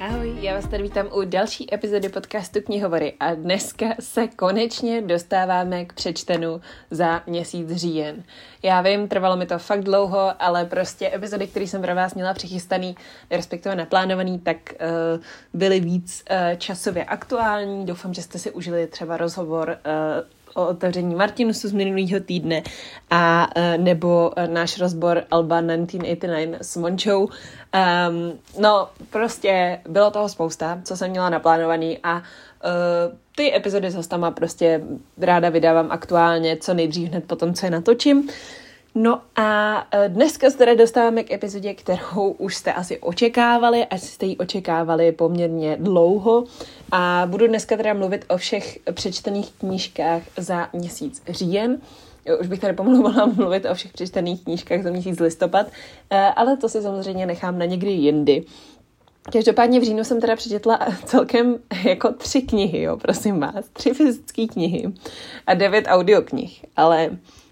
Ahoj, já vás tady vítám u další epizody podcastu Knihovory a dneska se konečně dostáváme k přečtenu za měsíc říjen. Já vím, trvalo mi to fakt dlouho, ale prostě epizody, které jsem pro vás měla přichystaný, respektive naplánovaný, tak uh, byly víc uh, časově aktuální. Doufám, že jste si užili třeba rozhovor uh, o otevření Martinusu z minulého týdne a nebo náš rozbor Alba 1989 s Mončou. Um, no, prostě bylo toho spousta, co jsem měla naplánovaný a uh, ty epizody s tam prostě ráda vydávám aktuálně, co nejdřív hned po tom, co je natočím. No a e, dneska se teda dostáváme k epizodě, kterou už jste asi očekávali, asi jste ji očekávali poměrně dlouho a budu dneska teda mluvit o všech přečtených knížkách za měsíc říjen. Jo, už bych tady pomalu mohla mluvit o všech přečtených knížkách za měsíc listopad, e, ale to si samozřejmě nechám na někdy jindy. Každopádně v říjnu jsem teda přečetla celkem jako tři knihy, jo, prosím vás, tři fyzické knihy a devět audioknih, ale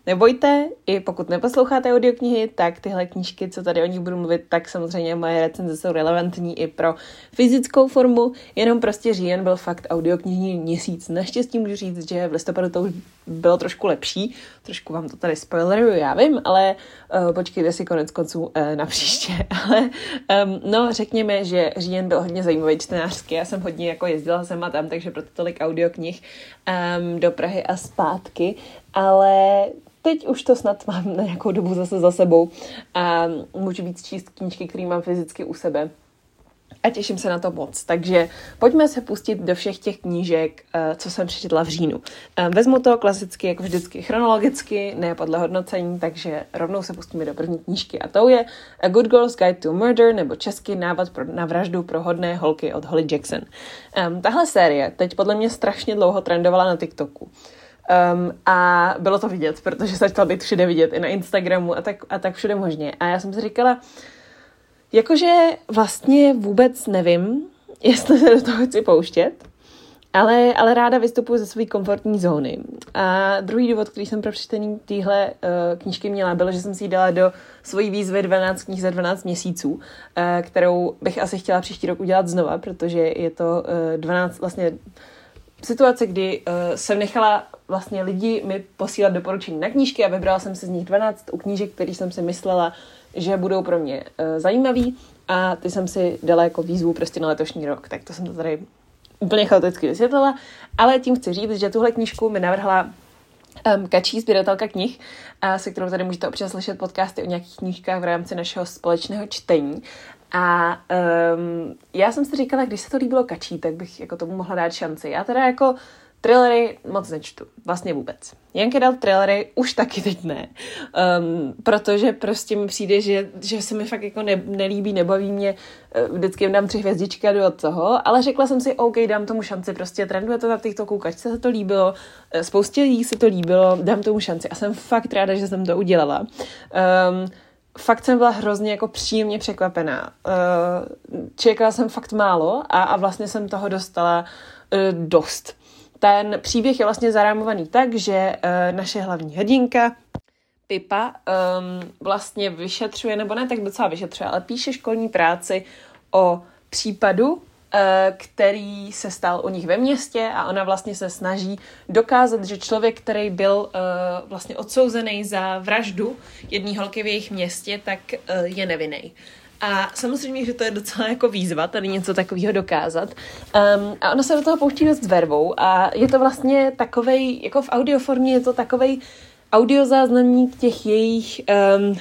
Nebojte, i pokud neposloucháte audioknihy, tak tyhle knížky, co tady o nich budu mluvit, tak samozřejmě moje recenze jsou relevantní i pro fyzickou formu, jenom prostě říjen byl fakt audioknihní měsíc. Naštěstí můžu říct, že v listopadu to už bylo trošku lepší, trošku vám to tady spoileruju, já vím, ale uh, počkejte si konec konců uh, na příště. ale um, no, řekněme, že říjen byl hodně zajímavý čtenářský, já jsem hodně jako jezdila sem a tam, takže proto tolik audioknih um, do Prahy a zpátky, ale teď už to snad mám na nějakou dobu zase za sebou a můžu víc číst knížky, které mám fyzicky u sebe. A těším se na to moc. Takže pojďme se pustit do všech těch knížek, eh, co jsem přečetla v říjnu. Eh, vezmu to klasicky, jako vždycky, chronologicky, ne podle hodnocení, takže rovnou se pustíme do první knížky. A to je A Good Girl's Guide to Murder, nebo český návod pro, na vraždu pro hodné holky od Holly Jackson. Um, tahle série teď podle mě strašně dlouho trendovala na TikToku. Um, a bylo to vidět, protože začala být všude vidět, i na Instagramu a tak, a tak všude možně. A já jsem si říkala, jakože vlastně vůbec nevím, jestli se do toho chci pouštět, ale, ale ráda vystupuji ze své komfortní zóny. A druhý důvod, který jsem pro přečtení téhle uh, knížky měla, byl, že jsem si ji dala do svojí výzvy 12 knih za 12 měsíců, uh, kterou bych asi chtěla příští rok udělat znova, protože je to uh, 12 vlastně situace, kdy uh, jsem nechala vlastně lidi mi posílat doporučení na knížky a vybrala jsem si z nich 12 u knížek, které jsem si myslela, že budou pro mě uh, zajímavý a ty jsem si dala jako výzvu prostě na letošní rok. Tak to jsem to tady úplně chaoticky vysvětlila, ale tím chci říct, že tuhle knížku mi navrhla um, Kačí, sběratelka knih, uh, se kterou tady můžete občas slyšet podcasty o nějakých knížkách v rámci našeho společného čtení. A um, já jsem si říkala, když se to líbilo Kačí, tak bych jako tomu mohla dát šanci. Já teda jako Thrillery moc nečtu, vlastně vůbec. Janke dal thrillery, už taky teď ne, um, protože prostě mi přijde, že, že se mi fakt jako ne, nelíbí, nebaví mě, eh, vždycky dám tři hvězdičky a jdu od toho, ale řekla jsem si, OK, dám tomu šanci, prostě trenduje to na TikToku, kačce se to líbilo, eh, spoustě lidí se to líbilo, dám tomu šanci a jsem fakt ráda, že jsem to udělala. Um, fakt jsem byla hrozně jako příjemně překvapená. Uh, čekala jsem fakt málo a, a vlastně jsem toho dostala uh, dost. Ten příběh je vlastně zarámovaný tak, že uh, naše hlavní hrdinka Pipa um, vlastně vyšetřuje, nebo ne tak docela vyšetřuje, ale píše školní práci o případu, Eh, který se stal u nich ve městě a ona vlastně se snaží dokázat, že člověk, který byl eh, vlastně odsouzený za vraždu jedné holky v jejich městě, tak eh, je nevinný. A samozřejmě, že to je docela jako výzva tady něco takového dokázat. Um, a ona se do toho pouští dost vervou a je to vlastně takovej, jako v audioformě je to takovej audiozáznamník těch jejich um,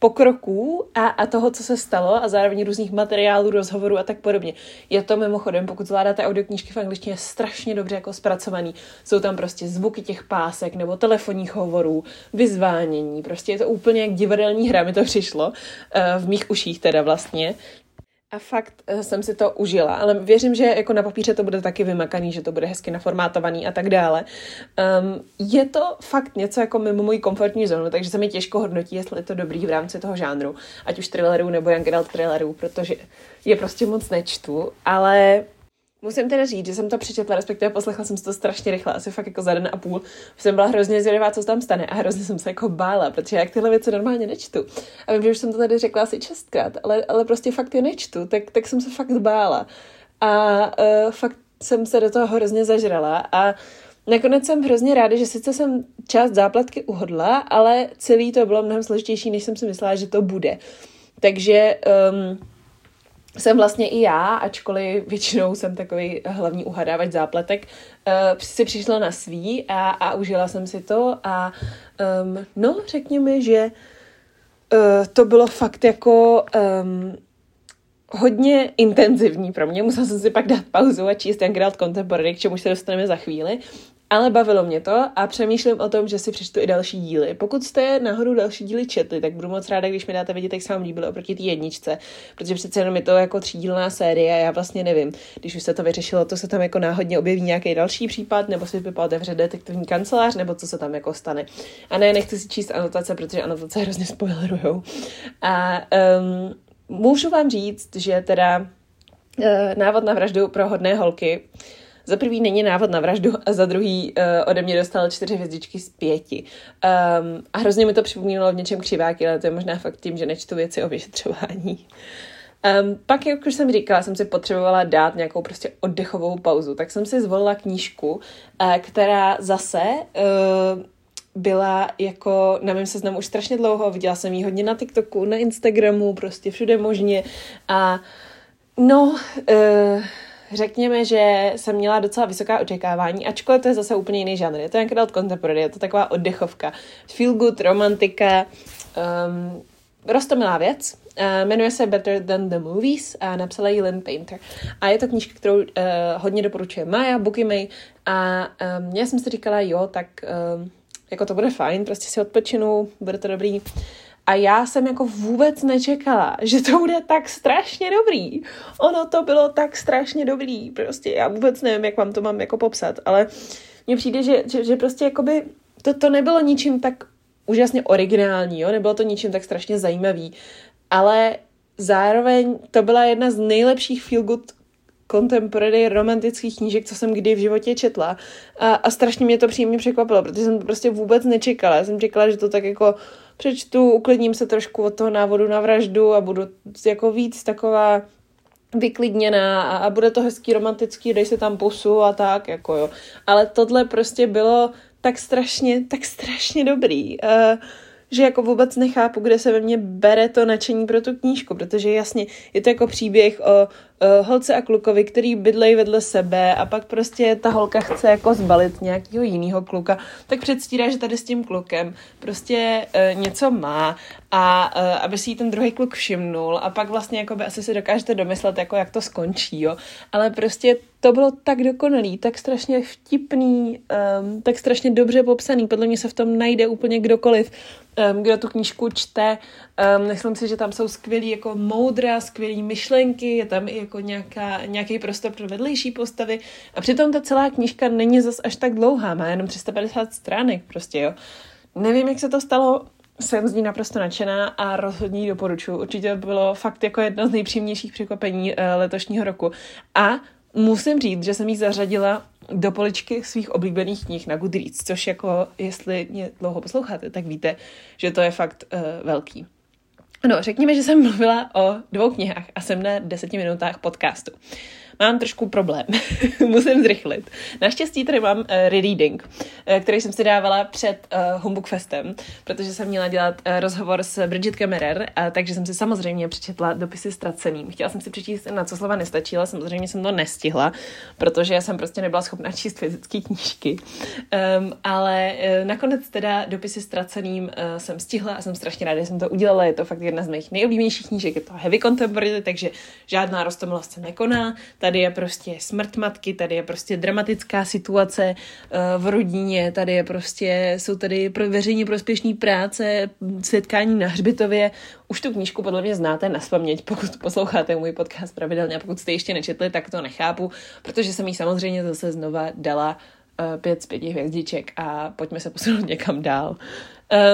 pokroků a, a toho, co se stalo a zároveň různých materiálů, rozhovorů a tak podobně. Je to mimochodem, pokud zvládáte audioknížky v angličtině, strašně dobře jako zpracovaný. Jsou tam prostě zvuky těch pásek nebo telefonních hovorů, vyzvánění, prostě je to úplně jak divadelní hra, mi to přišlo, eh, v mých uších teda vlastně. A fakt uh, jsem si to užila, ale věřím, že jako na papíře to bude taky vymakaný, že to bude hezky naformátovaný a tak dále. Um, je to fakt něco jako mimo můj komfortní zónu, takže se mi těžko hodnotí, jestli je to dobrý v rámci toho žánru, ať už thrillerů nebo young adult thrillerů, protože je prostě moc nečtu, ale Musím teda říct, že jsem to přečetla, respektive poslechla jsem si to strašně rychle, asi fakt jako za den a půl. Jsem byla hrozně zvědavá, co tam stane a hrozně jsem se jako bála, protože jak tyhle věci normálně nečtu. A vím, že už jsem to tady řekla asi čestkrát, ale, ale prostě fakt je nečtu, tak, tak jsem se fakt bála. A uh, fakt jsem se do toho hrozně zažrala a Nakonec jsem hrozně ráda, že sice jsem část záplatky uhodla, ale celý to bylo mnohem složitější, než jsem si myslela, že to bude. Takže um, jsem vlastně i já, ačkoliv většinou jsem takový hlavní uhadávač zápletek, uh, si přišla na svý a, a užila jsem si to a um, no, řekněme, že uh, to bylo fakt jako um, hodně intenzivní pro mě. Musela jsem si pak dát pauzu a číst Young Contemporary, k čemu se dostaneme za chvíli. Ale bavilo mě to a přemýšlím o tom, že si přečtu i další díly. Pokud jste nahoru další díly četli, tak budu moc ráda, když mi dáte vědět, jak se vám líbilo oproti té jedničce, protože přece jenom je to jako třídílná série a já vlastně nevím, když už se to vyřešilo, to se tam jako náhodně objeví nějaký další případ, nebo si Pipa otevře detektivní kancelář, nebo co se tam jako stane. A ne, nechci si číst anotace, protože anotace hrozně spoilerujou. A um, můžu vám říct, že teda uh, návod na vraždu pro hodné holky za prvý není návod na vraždu a za druhý uh, ode mě dostal čtyři hvězdičky z pěti. Um, a hrozně mi to připomínalo v něčem křiváky, ale to je možná fakt tím, že nečtu věci o vyšetřování. Um, pak, jak už jsem říkala, jsem si potřebovala dát nějakou prostě oddechovou pauzu, tak jsem si zvolila knížku, uh, která zase uh, byla jako na mém seznamu už strašně dlouho, viděla jsem ji hodně na TikToku, na Instagramu, prostě všude možně a no, uh, řekněme, že jsem měla docela vysoká očekávání, ačkoliv to je zase úplně jiný žánr. Je to nějaký adult contemporary, je to taková oddechovka. Feel good, romantika, um, rostomilá věc. Uh, jmenuje se Better Than the Movies a napsala ji Lynn Painter. A je to knížka, kterou uh, hodně doporučuje Maja, May a um, já jsem si říkala, jo, tak um, jako to bude fajn, prostě si odpočinu, bude to dobrý. A já jsem jako vůbec nečekala, že to bude tak strašně dobrý. Ono to bylo tak strašně dobrý. Prostě já vůbec nevím, jak vám to mám jako popsat, ale mně přijde, že, že, že prostě jakoby to, to nebylo ničím tak úžasně originální, jo? nebylo to ničím tak strašně zajímavý, ale zároveň to byla jedna z nejlepších feel good contemporary romantických knížek, co jsem kdy v životě četla. A, a strašně mě to příjemně překvapilo, protože jsem to prostě vůbec nečekala. Já jsem čekala, že to tak jako přečtu, uklidním se trošku od toho návodu na vraždu a budu jako víc taková vyklidněná a, a bude to hezký, romantický, dej se tam pusu a tak, jako jo. Ale tohle prostě bylo tak strašně, tak strašně dobrý. Uh, že jako vůbec nechápu, kde se ve mně bere to nadšení pro tu knížku, protože jasně je to jako příběh o uh, holce a klukovi, který bydlejí vedle sebe a pak prostě ta holka chce jako zbalit nějakého jiného kluka, tak předstírá, že tady s tím klukem prostě uh, něco má a uh, aby si jí ten druhý kluk všimnul a pak vlastně jako by asi si dokážete domyslet, jako jak to skončí, jo. Ale prostě to bylo tak dokonalý, tak strašně vtipný, um, tak strašně dobře popsaný. Podle mě se v tom najde úplně kdokoliv, um, kdo tu knížku čte. Um, myslím si, že tam jsou skvělý jako moudra, skvělý myšlenky, je tam i jako nějaká, nějaký prostor pro vedlejší postavy. A přitom ta celá knížka není zas až tak dlouhá, má jenom 350 stránek prostě, jo. Nevím, jak se to stalo, jsem z ní naprosto nadšená a rozhodně ji doporučuji. Určitě bylo fakt jako jedno z nejpříjemnějších překvapení uh, letošního roku. A musím říct, že jsem ji zařadila do poličky svých oblíbených knih na Goodreads, což jako, jestli mě dlouho posloucháte, tak víte, že to je fakt uh, velký. No, řekněme, že jsem mluvila o dvou knihách a jsem na deseti minutách podcastu mám trošku problém. Musím zrychlit. Naštěstí tady mám uh, rereading, uh, který jsem si dávala před uh, Humbug Festem, protože jsem měla dělat uh, rozhovor s Bridget Kemmerer, uh, takže jsem si samozřejmě přečetla dopisy ztraceným. Chtěla jsem si přečíst, na co slova nestačila, samozřejmě jsem to nestihla, protože jsem prostě nebyla schopna číst fyzické knížky. Um, ale uh, nakonec teda dopisy ztraceným uh, jsem stihla a jsem strašně ráda, že jsem to udělala. Je to fakt jedna z mých nejoblíbenějších knížek, je to heavy contemporary, takže žádná rostomilost se nekoná. Ta tady je prostě smrt matky, tady je prostě dramatická situace uh, v rodině, tady je prostě, jsou tady pro veřejně prospěšné práce, setkání na hřbitově. Už tu knížku podle mě znáte na spaměť, pokud posloucháte můj podcast pravidelně a pokud jste ještě nečetli, tak to nechápu, protože jsem jí samozřejmě zase znova dala uh, pět z pěti hvězdiček a pojďme se posunout někam dál.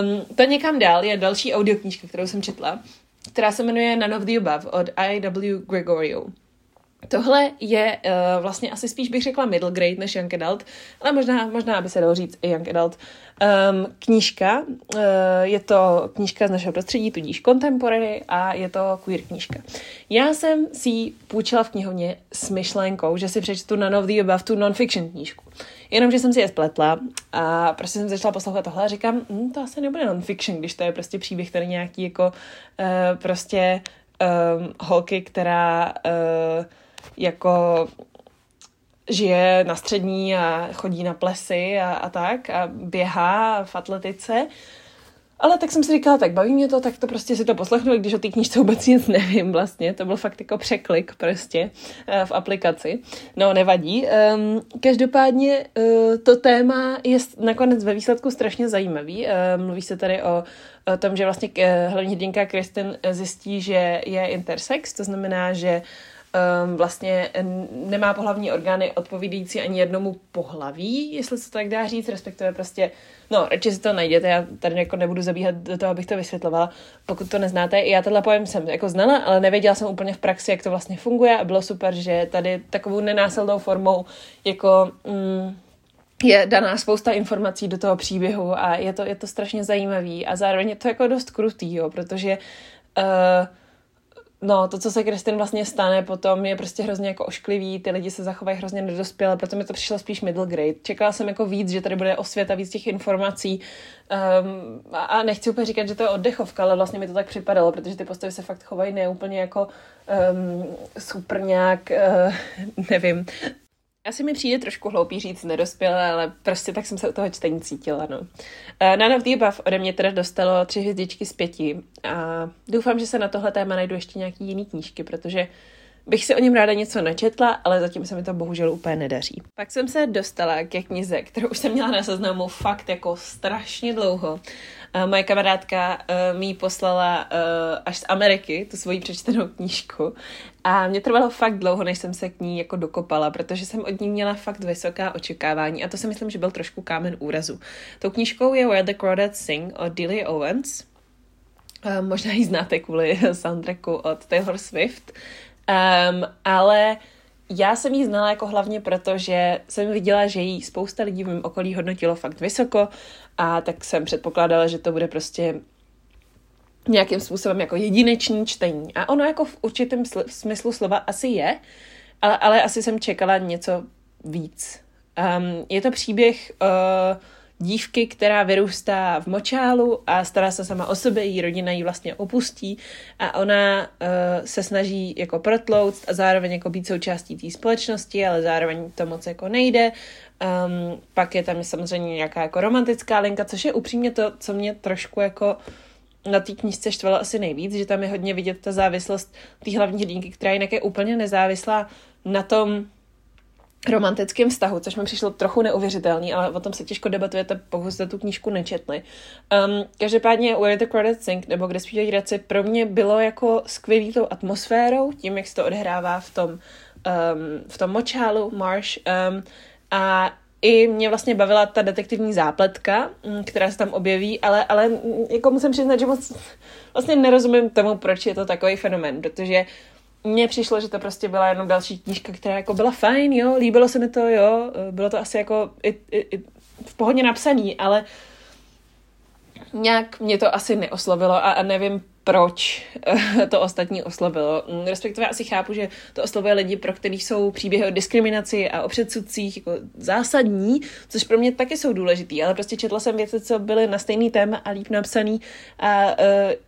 Um, to někam dál je další audioknížka, kterou jsem četla, která se jmenuje None of the Above od I.W. Gregorio. Tohle je uh, vlastně asi spíš bych řekla middle grade než young adult, ale možná, možná by se dalo říct i young adult. Um, knížka, uh, je to knížka z našeho prostředí, tudíž contemporary a je to queer knížka. Já jsem si ji půjčila v knihovně s myšlenkou, že si přečtu None of the Above, tu non-fiction knížku. Jenomže jsem si je spletla a prostě jsem začala poslouchat tohle a říkám, hm, to asi nebude non-fiction, když to je prostě příběh, který nějaký jako uh, prostě um, holky, která uh, jako žije na střední a chodí na plesy a, a tak a běhá v atletice. Ale tak jsem si říkala, tak baví mě to, tak to prostě si to poslechnu, když o té knížce vůbec nic nevím vlastně. To byl fakt jako překlik prostě uh, v aplikaci. No, nevadí. Um, každopádně uh, to téma je nakonec ve výsledku strašně zajímavý. Uh, mluví se tady o, tom, že vlastně hlavní hrdinka Kristen zjistí, že je intersex, to znamená, že um, vlastně nemá pohlavní orgány odpovídající ani jednomu pohlaví, jestli se to tak dá říct, respektive prostě, no, radši si to najděte, já tady jako nebudu zabíhat do toho, abych to vysvětlovala, pokud to neznáte. Já tenhle pojem jsem jako znala, ale nevěděla jsem úplně v praxi, jak to vlastně funguje a bylo super, že tady takovou nenásilnou formou jako... Mm, je daná spousta informací do toho příběhu a je to, je to strašně zajímavý a zároveň je to jako dost krutý, jo, protože uh, No, to, co se Kristin vlastně stane potom, je prostě hrozně jako ošklivý, ty lidi se zachovají hrozně nedospěle, proto mi to přišlo spíš middle grade. Čekala jsem jako víc, že tady bude osvěta, víc těch informací um, a nechci úplně říkat, že to je oddechovka, ale vlastně mi to tak připadalo, protože ty postavy se fakt chovají neúplně jako um, super nějak, uh, nevím, asi mi přijde trošku hloupý říct nedospělé, ale prostě tak jsem se u toho čtení cítila, no. Uh, None of the Above ode mě teda dostalo tři hvězdičky z pěti a doufám, že se na tohle téma najdu ještě nějaký jiný knížky, protože bych si o něm ráda něco načetla, ale zatím se mi to bohužel úplně nedaří. Pak jsem se dostala ke knize, kterou už jsem měla na seznamu fakt jako strašně dlouho. Uh, moje kamarádka uh, mi poslala uh, až z Ameriky tu svoji přečtenou knížku a mě trvalo fakt dlouho, než jsem se k ní jako dokopala, protože jsem od ní měla fakt vysoká očekávání a to si myslím, že byl trošku kámen úrazu. Tou knížkou je Where the Crawdads Sing od Dilly Owens. Možná ji znáte kvůli soundtracku od Taylor Swift. Um, ale já jsem ji znala jako hlavně proto, že jsem viděla, že jí spousta lidí v mém okolí hodnotilo fakt vysoko a tak jsem předpokládala, že to bude prostě nějakým způsobem jako jedinečný čtení. A ono jako v určitém sl- smyslu slova asi je, ale, ale asi jsem čekala něco víc. Um, je to příběh uh, dívky, která vyrůstá v močálu a stará se sama o sebe, její rodina ji vlastně opustí a ona uh, se snaží jako protlouct a zároveň jako být součástí té společnosti, ale zároveň to moc jako nejde. Um, pak je tam samozřejmě nějaká jako romantická linka, což je upřímně to, co mě trošku jako na té knížce štvalo asi nejvíc, že tam je hodně vidět ta závislost té hlavní hrdinky, která jinak je úplně nezávislá na tom, romantickém vztahu, což mi přišlo trochu neuvěřitelný, ale o tom se těžko debatujete, pokud jste tu knížku nečetli. Um, každopádně Where the Credits Sing, nebo Kde zpívají radci, pro mě bylo jako skvělý tou atmosférou, tím, jak se to odhrává v tom, um, v tom močálu, Marsh, um, a i mě vlastně bavila ta detektivní zápletka, mm, která se tam objeví, ale, ale mm, jako musím přiznat, že moc vlastně nerozumím tomu, proč je to takový fenomen, protože mně přišlo, že to prostě byla jenom další knížka, která jako byla fajn, jo, líbilo se mi to, jo, bylo to asi jako i, i, i v pohodě napsaný, ale nějak mě to asi neoslovilo a, a nevím, proč eh, to ostatní oslovilo. Mm, respektive asi chápu, že to oslovuje lidi, pro kterých jsou příběhy o diskriminaci a o předsudcích jako zásadní, což pro mě taky jsou důležitý, ale prostě četla jsem věci, co byly na stejný téma a líp napsaný a uh,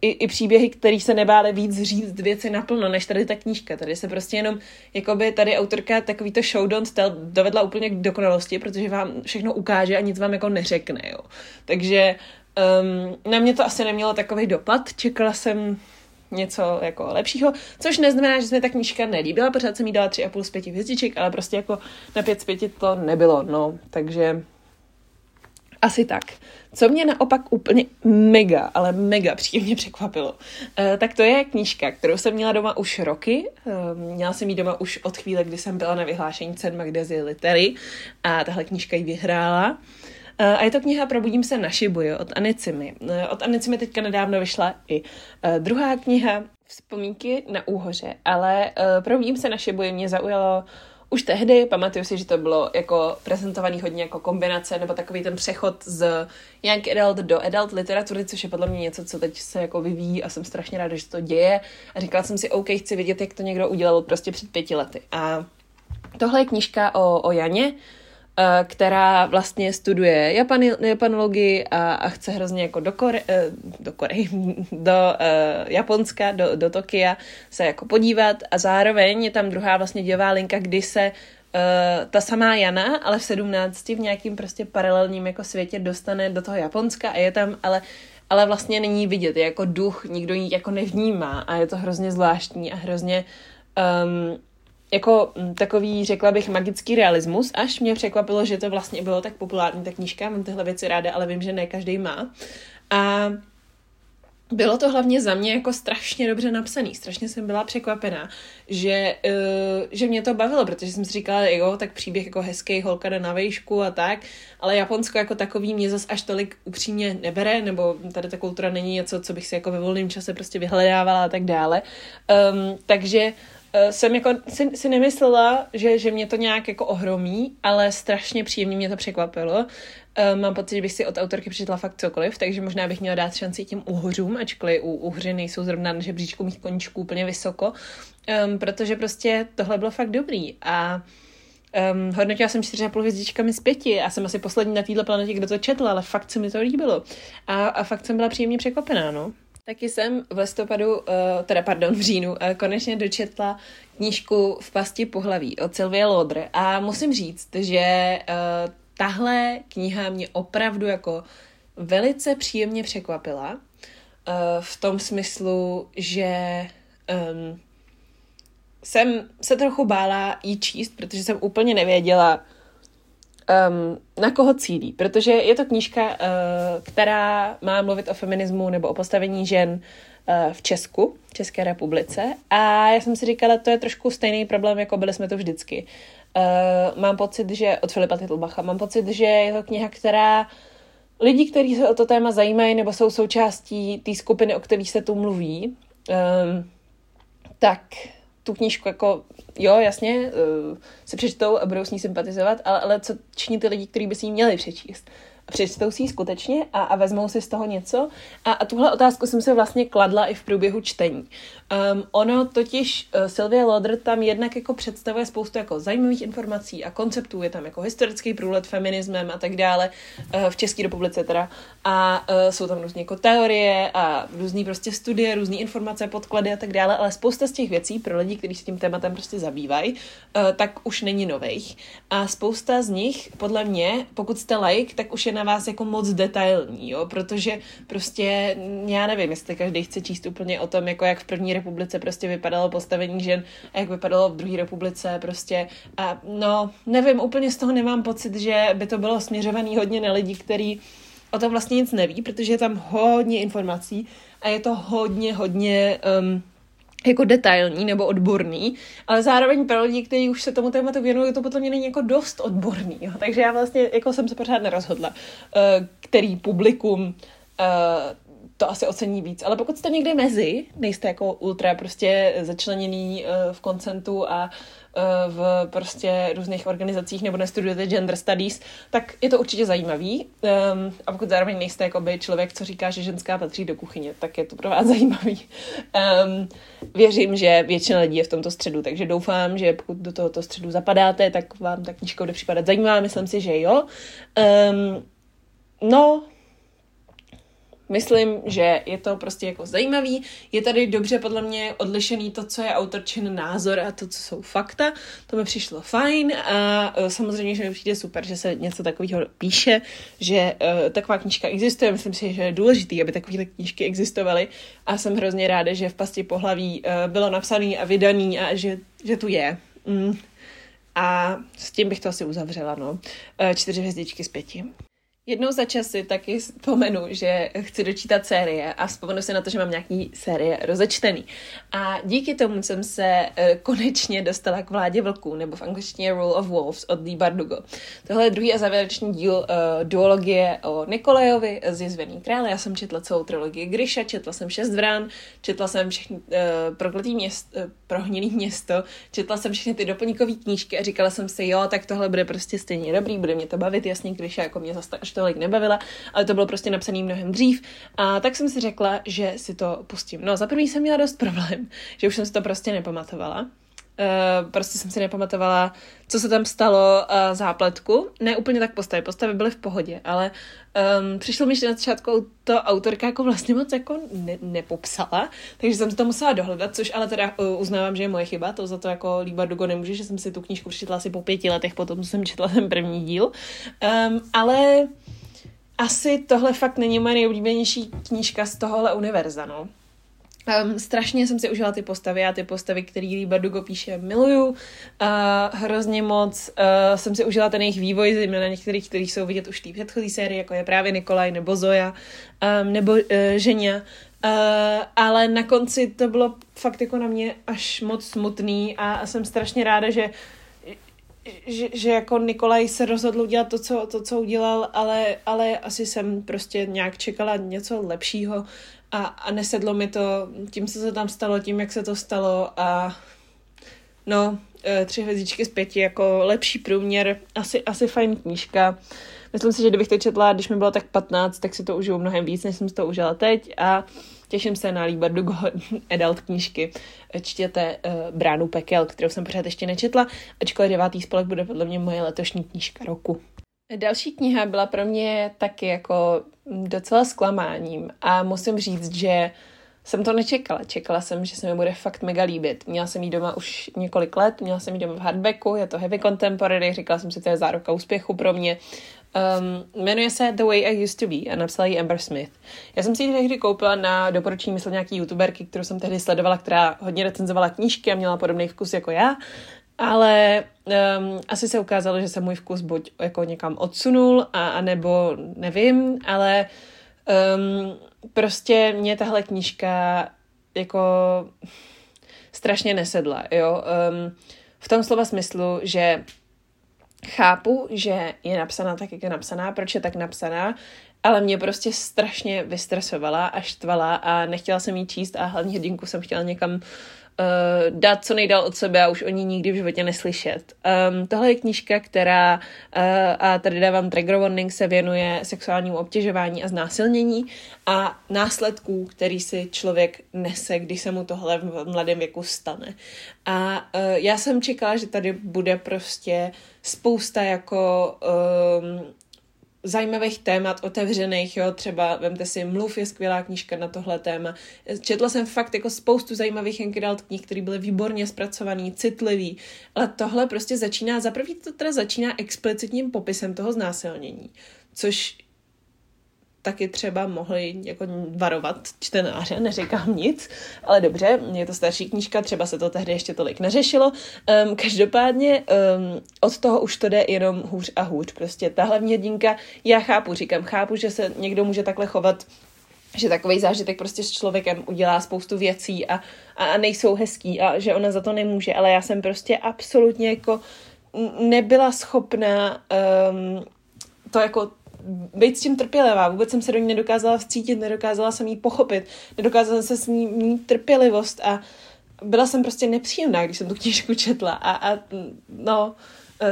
i, i příběhy, které se nebály víc říct věci naplno, než tady ta knížka. Tady se prostě jenom, jakoby tady autorka takový to show don't tell dovedla úplně k dokonalosti, protože vám všechno ukáže a nic vám jako neřekne, jo. Takže Um, na mě to asi nemělo takový dopad, čekala jsem něco jako lepšího, což neznamená, že se mi ta knížka nelíbila, pořád jsem jí dala 3,5 z 5 hvězdiček, ale prostě jako na 5 z 5 to nebylo, no, takže asi tak. Co mě naopak úplně mega, ale mega příjemně překvapilo, uh, tak to je knížka, kterou jsem měla doma už roky. Uh, měla jsem ji doma už od chvíle, kdy jsem byla na vyhlášení cen Magdezy Litery a tahle knížka ji vyhrála. Eh, a je to kniha Probudím se na Shibuju od Anicimy. Eh, od Anicimy teďka nedávno vyšla i eh, druhá kniha, vzpomínky na úhoře, ale probím se naše boje mě zaujalo už tehdy, pamatuju si, že to bylo jako prezentovaný hodně jako kombinace, nebo takový ten přechod z young adult do adult literatury, což je podle mě něco, co teď se jako vyvíjí a jsem strašně ráda, že to děje. A říkala jsem si, OK, chci vidět, jak to někdo udělal prostě před pěti lety. A tohle je knížka o, o Janě, která vlastně studuje Japani, japanologii a, a chce hrozně jako do, Kore, eh, do Koreji, do uh, Japonska, do, do Tokia se jako podívat. A zároveň je tam druhá vlastně dějová linka, kdy se Uh, ta samá Jana, ale v 17 v nějakým prostě paralelním jako světě dostane do toho Japonska a je tam, ale, ale vlastně není vidět, je jako duch, nikdo ji jako nevnímá a je to hrozně zvláštní a hrozně um, jako mm, takový, řekla bych, magický realismus, až mě překvapilo, že to vlastně bylo tak populární ta knížka, mám tyhle věci ráda, ale vím, že ne každý má. A bylo to hlavně za mě jako strašně dobře napsaný, strašně jsem byla překvapená, že, uh, že mě to bavilo, protože jsem si říkala, jo, tak příběh jako hezký, holka na vejšku a tak, ale Japonsko jako takový mě zas až tolik upřímně nebere, nebo tady ta kultura není něco, co bych si jako ve volném čase prostě vyhledávala a tak dále. Um, takže uh, jsem jako si, si nemyslela, že, že mě to nějak jako ohromí, ale strašně příjemně mě to překvapilo. Uh, mám pocit, že bych si od autorky přečetla fakt cokoliv, takže možná bych měla dát šanci těm uhořům, ačkoliv u uhři nejsou zrovna na žebříčku mých koníčků úplně vysoko, um, protože prostě tohle bylo fakt dobrý a Um, hodnotila jsem 4,5 hvězdičkami z pěti a jsem asi poslední na této planetě, kdo to četl, ale fakt se mi to líbilo. A, a fakt jsem byla příjemně překvapená, no. Taky jsem v listopadu, uh, teda pardon, v říjnu, uh, konečně dočetla knížku V pasti pohlaví od Sylvie Lodr a musím říct, že uh, tahle kniha mě opravdu jako velice příjemně překvapila v tom smyslu, že um, jsem se trochu bála jí číst, protože jsem úplně nevěděla, um, na koho cílí, protože je to knížka, uh, která má mluvit o feminismu nebo o postavení žen uh, v Česku, v České republice. A já jsem si říkala, to je trošku stejný problém, jako byli jsme to vždycky. Uh, mám pocit, že od Filipa Titlbacha, mám pocit, že je to kniha, která lidi, kteří se o to téma zajímají nebo jsou součástí té skupiny, o kterých se tu mluví, um, tak tu knížku jako, jo, jasně, uh, se přečtou a budou s ní sympatizovat, ale, ale co činí ty lidi, kteří by si ji měli přečíst? Přečtou si ji skutečně a, a vezmou si z toho něco. A, a tuhle otázku jsem se vlastně kladla i v průběhu čtení. Um, ono totiž, uh, Sylvia Lauder tam jednak jako představuje spoustu jako zajímavých informací a konceptů, je tam jako historický průlet feminismem a tak dále, uh, v České republice teda. A uh, jsou tam různé jako teorie a různé prostě studie, různé informace, podklady a tak dále, ale spousta z těch věcí pro lidi, kteří se tím tématem prostě zabývají, uh, tak už není nových. A spousta z nich, podle mě, pokud jste like, tak už je na vás jako moc detailní, jo, protože prostě, já nevím, jestli každý chce číst úplně o tom, jako jak v první republice prostě vypadalo postavení žen a jak vypadalo v druhé republice prostě. A no, nevím, úplně z toho nemám pocit, že by to bylo směřovaný hodně na lidi, který o tom vlastně nic neví, protože je tam hodně informací a je to hodně, hodně um, jako detailní nebo odborný, ale zároveň pro lidi, kteří už se tomu tématu věnují, to potom není jako dost odborný. Jo? Takže já vlastně jako jsem se pořád nerozhodla, uh, který publikum uh, to asi ocení víc. Ale pokud jste někde mezi, nejste jako ultra prostě začleněný uh, v koncentu a v prostě různých organizacích nebo nestudujete gender studies, tak je to určitě zajímavý. Um, a pokud zároveň nejste jako by člověk, co říká, že ženská patří do kuchyně, tak je to pro vás zajímavý. Um, věřím, že většina lidí je v tomto středu, takže doufám, že pokud do tohoto středu zapadáte, tak vám ta knížka bude připadat zajímavá. Myslím si, že jo. Um, no, Myslím, že je to prostě jako zajímavý. Je tady dobře podle mě odlišený to, co je autorčin názor a to, co jsou fakta. To mi přišlo fajn a uh, samozřejmě, že mi přijde super, že se něco takového píše, že uh, taková knížka existuje. Myslím si, že je důležité, aby takovéhle knížky existovaly a jsem hrozně ráda, že v pasti pohlaví uh, bylo napsaný a vydaný a že, že tu je. Mm. A s tím bych to asi uzavřela, no. Uh, čtyři hvězdičky z pěti. Jednou za časy taky vzpomenu, že chci dočítat série a vzpomenu si na to, že mám nějaký série rozečtený. A díky tomu jsem se uh, konečně dostala k vládě vlků, nebo v angličtině Rule of Wolves od Lee Bardugo. Tohle je druhý a závěrečný díl uh, duologie o Nikolajovi z Jezvený král. Já jsem četla celou trilogii Grisha, četla jsem Šest vrán, četla jsem všechny uh, Prokletý město, uh, Prohnilý město, četla jsem všechny ty doplňkové knížky a říkala jsem si, jo, tak tohle bude prostě stejně dobrý, bude mě to bavit, jasně, Grisha jako mě zase tolik nebavila, ale to bylo prostě napsané mnohem dřív. A tak jsem si řekla, že si to pustím. No, za první jsem měla dost problém, že už jsem si to prostě nepamatovala. Uh, prostě jsem si nepamatovala, co se tam stalo uh, zápletku. Ne úplně tak postavy, postavy byly v pohodě, ale um, přišlo mi, že na začátku to autorka jako vlastně moc jako ne, nepopsala, takže jsem si to musela dohledat, což ale teda uh, uznávám, že je moje chyba, to za to jako Líba Dugo nemůže, že jsem si tu knížku přečetla asi po pěti letech, potom jsem četla ten první díl. Um, ale asi tohle fakt není moje nejoblíbenější knížka z tohohle univerza, no. Um, strašně jsem si užila ty postavy a ty postavy, které Lee Bardugo píše, miluju. Uh, hrozně moc uh, jsem si užila ten jejich vývoj, zejména některých, kteří jsou vidět už v té předchozí sérii, jako je právě Nikolaj nebo Zoja um, nebo uh, Ženia. Uh, ale na konci to bylo fakt jako na mě až moc smutný a, a jsem strašně ráda, že že, že jako Nikolaj se rozhodl udělat to, co, to, co udělal, ale, ale asi jsem prostě nějak čekala něco lepšího a, a nesedlo mi to tím, co se tam stalo, tím, jak se to stalo a no, e, tři hvězdičky z pěti, jako lepší průměr, asi, asi fajn knížka. Myslím si, že kdybych to četla, když mi bylo tak 15, tak si to užiju mnohem víc, než jsem si to užila teď a těším se na Líbar Dugo adult knížky. Čtěte uh, Bránu pekel, kterou jsem pořád ještě nečetla, ačkoliv devátý spolek bude podle mě moje letošní knížka roku. Další kniha byla pro mě taky jako docela zklamáním a musím říct, že jsem to nečekala. Čekala jsem, že se mi bude fakt mega líbit. Měla jsem ji doma už několik let, měla jsem ji doma v hardbacku, je to heavy contemporary, říkala jsem si, to je záruka úspěchu pro mě. Um, jmenuje se The Way I Used to Be a napsala ji Amber Smith. Já jsem si ji tehdy koupila na doporučení, myslím, nějaký youtuberky, kterou jsem tehdy sledovala, která hodně recenzovala knížky a měla podobný vkus jako já. Ale um, asi se ukázalo, že se můj vkus buď jako někam odsunul, a, a nebo nevím, ale um, prostě mě tahle knížka jako strašně nesedla, jo. Um, v tom slova smyslu, že chápu, že je napsaná tak, jak je napsaná, proč je tak napsaná, ale mě prostě strašně vystresovala a štvala a nechtěla jsem jí číst a hlavně hrdinku jsem chtěla někam uh, dát co nejdál od sebe a už o ní nikdy v životě neslyšet. Um, tohle je knížka, která, uh, a tady dávám trigger warning, se věnuje sexuálnímu obtěžování a znásilnění a následků, který si člověk nese, když se mu tohle v mladém věku stane. A uh, já jsem čekala, že tady bude prostě spousta jako um, zajímavých témat otevřených, jo, třeba vemte si Mluv je skvělá knížka na tohle téma. Četla jsem fakt jako spoustu zajímavých Enkedalt knih, které byly výborně zpracovaný, citlivý, ale tohle prostě začíná, za první to teda začíná explicitním popisem toho znásilnění, což taky třeba mohli jako varovat čtenáře, neříkám nic, ale dobře, je to starší knížka, třeba se to tehdy ještě tolik neřešilo. Um, každopádně um, od toho už to jde jenom hůř a hůř. Prostě ta hlavní hrdinka, já chápu, říkám, chápu, že se někdo může takhle chovat že takový zážitek prostě s člověkem udělá spoustu věcí a, a nejsou hezký a že ona za to nemůže, ale já jsem prostě absolutně jako nebyla schopná um, to jako být s tím trpělivá. Vůbec jsem se do ní nedokázala vcítit, nedokázala jsem jí pochopit, nedokázala jsem se s ní mít trpělivost a byla jsem prostě nepříjemná, když jsem tu knížku četla a, a no,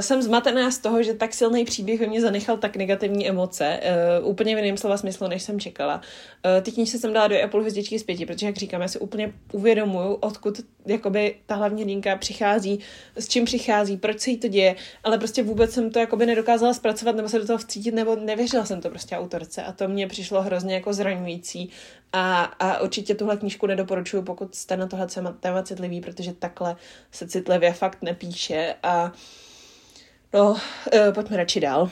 jsem zmatená z toho, že tak silný příběh ve mně zanechal tak negativní emoce, uh, úplně v jiném slova smyslu, než jsem čekala. Uh, ty knížce jsem dala do Apple hvězdičky z pěti, protože, jak říkám, já si úplně uvědomuju, odkud jakoby ta hlavní linka přichází, s čím přichází, proč se jí to děje, ale prostě vůbec jsem to jakoby nedokázala zpracovat nebo se do toho vcítit, nebo nevěřila jsem to prostě autorce. A to mě přišlo hrozně jako zraňující. A, a určitě tuhle knížku nedoporučuju, pokud jste na tohle téma citlivý, protože takhle se citlivě fakt nepíše. A No, uh, pojďme radši dál.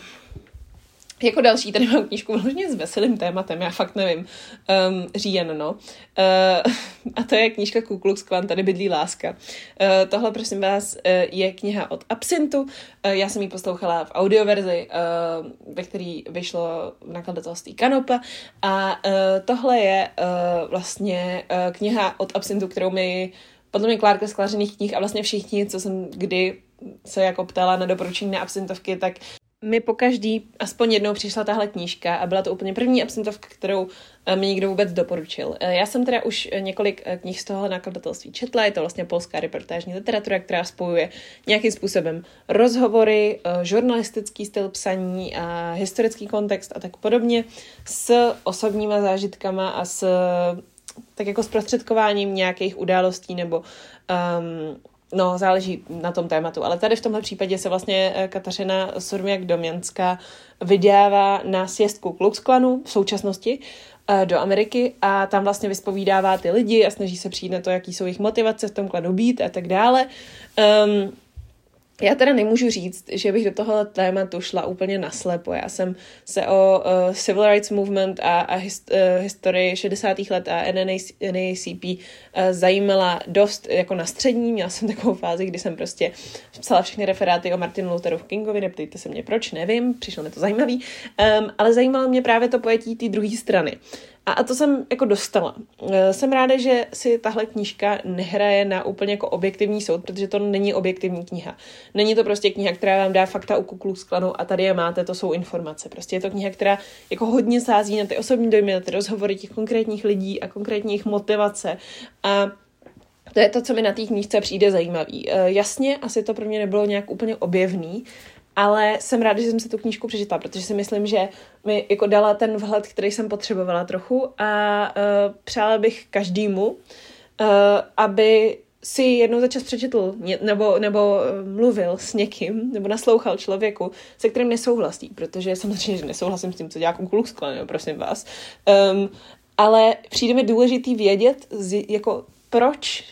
jako další, tady mám knížku vložně s veselým tématem, já fakt nevím. Um, říjen, no. Uh, a to je knížka Ku Klux Klan, tady bydlí láska. Uh, tohle, prosím vás, je kniha od Absintu. Uh, já jsem ji poslouchala v audioverzi, uh, ve který vyšlo v nakladatelství Kanopa. A uh, tohle je uh, vlastně uh, kniha od Absintu, kterou mi podle mě Klárka sklářených knih a vlastně všichni, co jsem kdy se jako ptala na doporučení na absintovky, tak mi po každý aspoň jednou přišla tahle knížka a byla to úplně první absentovka, kterou eh, mi někdo vůbec doporučil. Eh, já jsem teda už eh, několik knih z toho nakladatelství četla, je to vlastně polská reportážní literatura, která spojuje nějakým způsobem rozhovory, žurnalistický styl psaní a historický kontext a tak podobně s osobníma zážitkama a s tak jako zprostředkováním nějakých událostí nebo um, No, záleží na tom tématu, ale tady v tomhle případě se vlastně eh, Kateřina Surmiak Domjanská vydává na sjezdku Klux Klanu v současnosti eh, do Ameriky a tam vlastně vyspovídává ty lidi a snaží se přijít na to, jaký jsou jejich motivace v tom klanu být a tak dále. Um, já teda nemůžu říct, že bych do tohohle tématu šla úplně naslepo. Já jsem se o uh, Civil Rights Movement a, a hist, uh, historii 60. let a NAACP uh, zajímala dost jako na střední. Měla jsem takovou fázi, kdy jsem prostě psala všechny referáty o Martinu Lutheru Kingovi, neptejte se mě proč, nevím, přišlo mi to zajímavý, um, ale zajímalo mě právě to pojetí té druhé strany. A, a to jsem jako dostala. E, jsem ráda, že si tahle knížka nehraje na úplně jako objektivní soud, protože to není objektivní kniha. Není to prostě kniha, která vám dá fakta u kuklu sklanu a tady je máte, to jsou informace. Prostě je to kniha, která jako hodně sází na ty osobní dojmy, na ty rozhovory těch konkrétních lidí a konkrétních motivace. A to je to, co mi na té knížce přijde zajímavý. E, jasně, asi to pro mě nebylo nějak úplně objevný, ale jsem ráda, že jsem se tu knížku přečetla, protože si myslím, že mi jako dala ten vhled, který jsem potřebovala trochu a uh, přála bych každému, uh, aby si jednou za čas přečetl nebo, nebo e, mluvil s někým, nebo naslouchal člověku, se kterým nesouhlasí, protože samozřejmě, že nesouhlasím s tím, co dělá Klux Klan, prosím vás. Um, ale přijde mi důležitý vědět, z, jako proč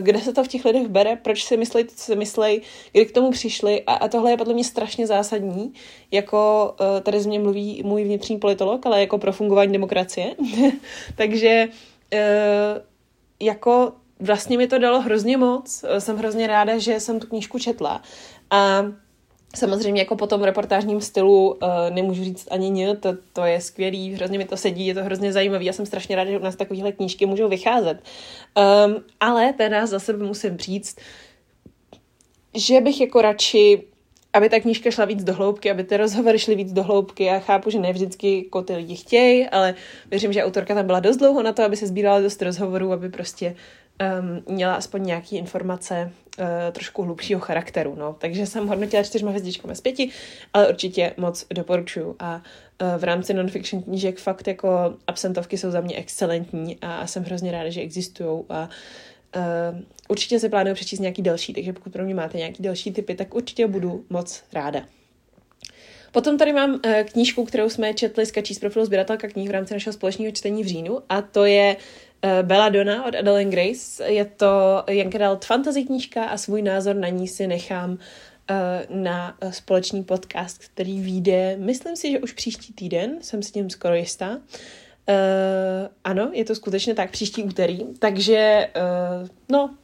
kde se to v těch lidech bere, proč si myslí, co si myslí, kdy k tomu přišli? A, a tohle je podle mě strašně zásadní, jako uh, tady z mě mluví můj vnitřní politolog, ale jako pro fungování demokracie. Takže uh, jako vlastně mi to dalo hrozně moc, jsem hrozně ráda, že jsem tu knížku četla. A Samozřejmě jako po tom reportážním stylu uh, nemůžu říct ani ně, to, to je skvělý, hrozně mi to sedí, je to hrozně zajímavý, já jsem strašně ráda, že u nás takovéhle knížky můžou vycházet. Um, ale teda za sebe musím říct, že bych jako radši aby ta knížka šla víc do hloubky, aby ty rozhovory šly víc do hloubky. Já chápu, že ne vždycky jako ty lidi chtějí, ale věřím, že autorka tam byla dost dlouho na to, aby se sbírala dost rozhovorů, aby prostě um, měla aspoň nějaké informace uh, trošku hlubšího charakteru. No. Takže jsem hodnotila čtyřma hvězdičkami z pěti, ale určitě moc doporučuju. A uh, v rámci non-fiction knížek fakt jako absentovky jsou za mě excelentní a jsem hrozně ráda, že existují a Uh, určitě se plánuju přečíst nějaký další, takže pokud pro mě máte nějaký další typy, tak určitě budu moc ráda. Potom tady mám knížku, kterou jsme četli s Kačí z profilu sběratelka knih v rámci našeho společného čtení v říjnu a to je Belladonna od Adeline Grace. Je to Adult fantasy knížka a svůj názor na ní si nechám uh, na společný podcast, který vyjde, myslím si, že už příští týden, jsem s tím skoro jistá. Uh, ano, je to skutečně tak, příští úterý, takže uh, no,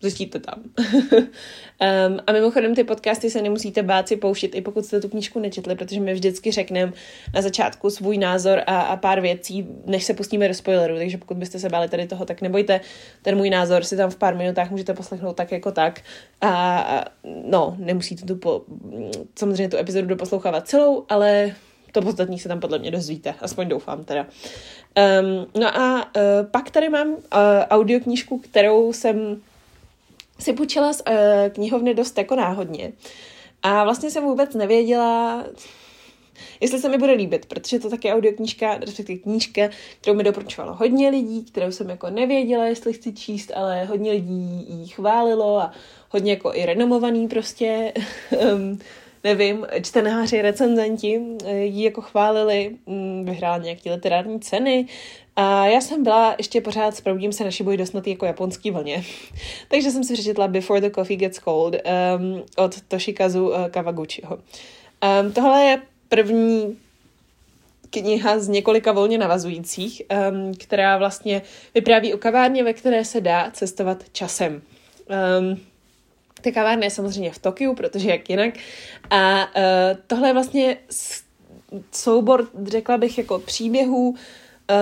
zjistíte tam. um, a mimochodem ty podcasty se nemusíte bát si pouštět, i pokud jste tu knížku nečetli, protože my vždycky řekneme na začátku svůj názor a, a pár věcí, než se pustíme do spoileru, takže pokud byste se báli tady toho, tak nebojte, ten můj názor si tam v pár minutách můžete poslechnout tak jako tak a, a no, nemusíte tu po, samozřejmě tu epizodu doposlouchávat celou, ale to podstatní se tam podle mě dozvíte, aspoň doufám teda. Um, no a uh, pak tady mám uh, audioknížku, kterou jsem si půjčila z uh, knihovny dost jako náhodně. A vlastně jsem vůbec nevěděla, jestli se mi bude líbit, protože to také audioknížka, respektive knížka, kterou mi doporučovalo hodně lidí, kterou jsem jako nevěděla, jestli chci číst, ale hodně lidí ji chválilo a hodně jako i renomovaný prostě nevím, čtenáři, recenzenti eh, ji jako chválili, mm, vyhrála nějaké literární ceny a já jsem byla ještě pořád s Proudím se naši boj dosnatý jako japonský vlně. Takže jsem si přečetla Before the Coffee Gets Cold um, od Toshikazu uh, Kawaguchiho. Um, tohle je první kniha z několika volně navazujících, um, která vlastně vypráví o kavárně, ve které se dá cestovat časem. Um, ta kavárna je samozřejmě v Tokiu, protože jak jinak. A uh, tohle je vlastně soubor, řekla bych, jako příběhů,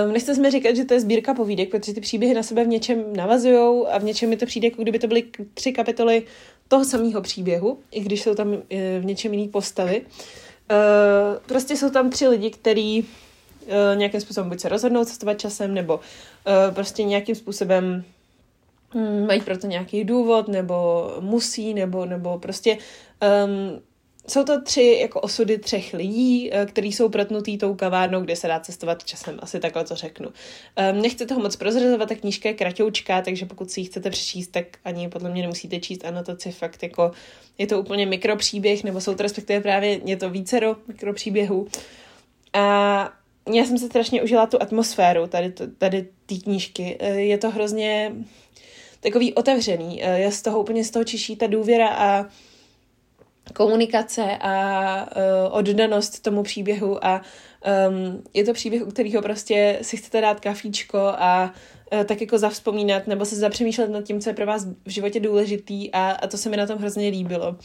Um, nechce jsme říkat, že to je sbírka povídek, protože ty příběhy na sebe v něčem navazují a v něčem mi to přijde, jako kdyby to byly tři kapitoly toho samého příběhu, i když jsou tam v něčem jiný postavy. Uh, prostě jsou tam tři lidi, kteří uh, nějakým způsobem buď se rozhodnou cestovat časem, nebo uh, prostě nějakým způsobem um, mají proto nějaký důvod, nebo musí, nebo, nebo prostě um, jsou to tři jako osudy třech lidí, eh, kteří jsou protnutý tou kavárnou, kde se dá cestovat časem, asi takhle to řeknu. Um, nechci toho moc prozrazovat, ta knížka je kratoučká, takže pokud si ji chcete přečíst, tak ani podle mě nemusíte číst anotaci, fakt jako je to úplně mikropříběh, nebo jsou to respektive právě je to vícero mikropříběhů. A já jsem se strašně užila tu atmosféru tady, tady té knížky. Eh, je to hrozně takový otevřený. Eh, je z toho úplně z toho čiší ta důvěra a komunikace a uh, oddanost tomu příběhu a um, je to příběh, u kterého prostě si chcete dát kafíčko a uh, tak jako zavzpomínat nebo se zapřemýšlet nad tím, co je pro vás v životě důležitý a, a to se mi na tom hrozně líbilo.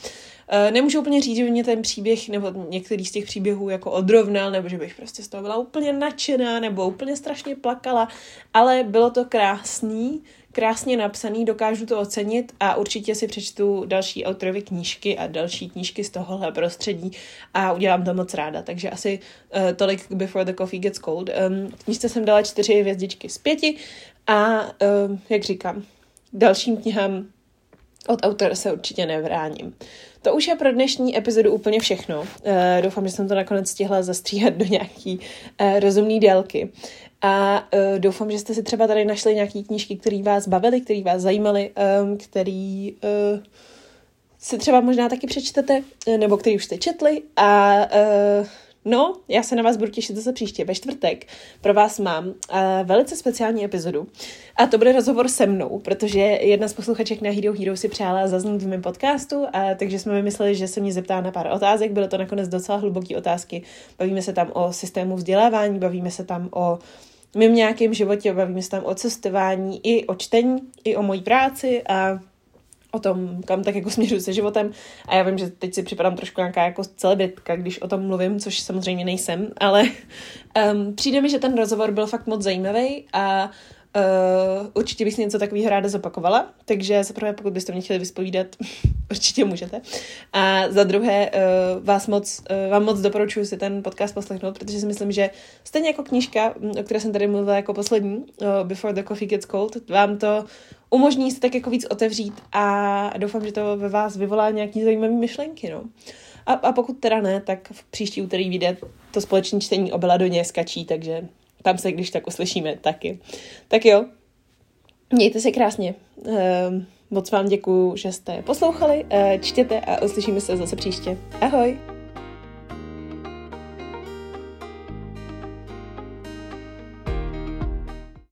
Uh, nemůžu úplně říct, že mě ten příběh nebo některý z těch příběhů jako odrovnal, nebo že bych prostě z toho byla úplně nadšená nebo úplně strašně plakala, ale bylo to krásný, krásně napsaný, dokážu to ocenit a určitě si přečtu další autorovy knížky a další knížky z tohohle prostředí a udělám to moc ráda. Takže asi uh, tolik Before the Coffee Gets Cold. Um, knížce jsem dala čtyři hvězdičky z pěti a um, jak říkám, dalším knihám od autora se určitě nevráním. To už je pro dnešní epizodu úplně všechno. Uh, doufám, že jsem to nakonec stihla zastříhat do nějaký uh, rozumný délky. A uh, doufám, že jste si třeba tady našli nějaké knížky, které vás bavily, které vás zajímaly, um, který uh, si třeba možná taky přečtete, nebo který už jste četli a No, já se na vás budu těšit zase příště. Ve čtvrtek pro vás mám uh, velice speciální epizodu. A to bude rozhovor se mnou, protože jedna z posluchaček na Hero Hero si přála zaznít v mém podcastu, a takže jsme vymysleli, že se mě zeptá na pár otázek. Bylo to nakonec docela hluboké otázky. Bavíme se tam o systému vzdělávání, bavíme se tam o mým nějakém životě, bavíme se tam o cestování, i o čtení, i o mojí práci a o tom, kam tak jako směřuji se životem. A já vím, že teď si připadám trošku nějaká jako celebritka, když o tom mluvím, což samozřejmě nejsem, ale um, přijde mi, že ten rozhovor byl fakt moc zajímavý a Uh, určitě bych si něco takového ráda zopakovala, takže za prvé, pokud byste mě chtěli vyspovídat, určitě můžete. A za druhé, uh, vás moc, uh, vám moc doporučuji si ten podcast poslechnout, protože si myslím, že stejně jako knížka, o které jsem tady mluvila jako poslední, uh, Before the Coffee Gets Cold, vám to umožní se tak jako víc otevřít a doufám, že to ve vás vyvolá nějaký zajímavé myšlenky, no. A, a pokud teda ne, tak v příští úterý vyjde to společné čtení o Beladoně skačí, takže tam se když tak uslyšíme taky. Tak jo, mějte se krásně. Ehm, moc vám děkuju, že jste poslouchali, ehm, čtěte a uslyšíme se zase příště. Ahoj!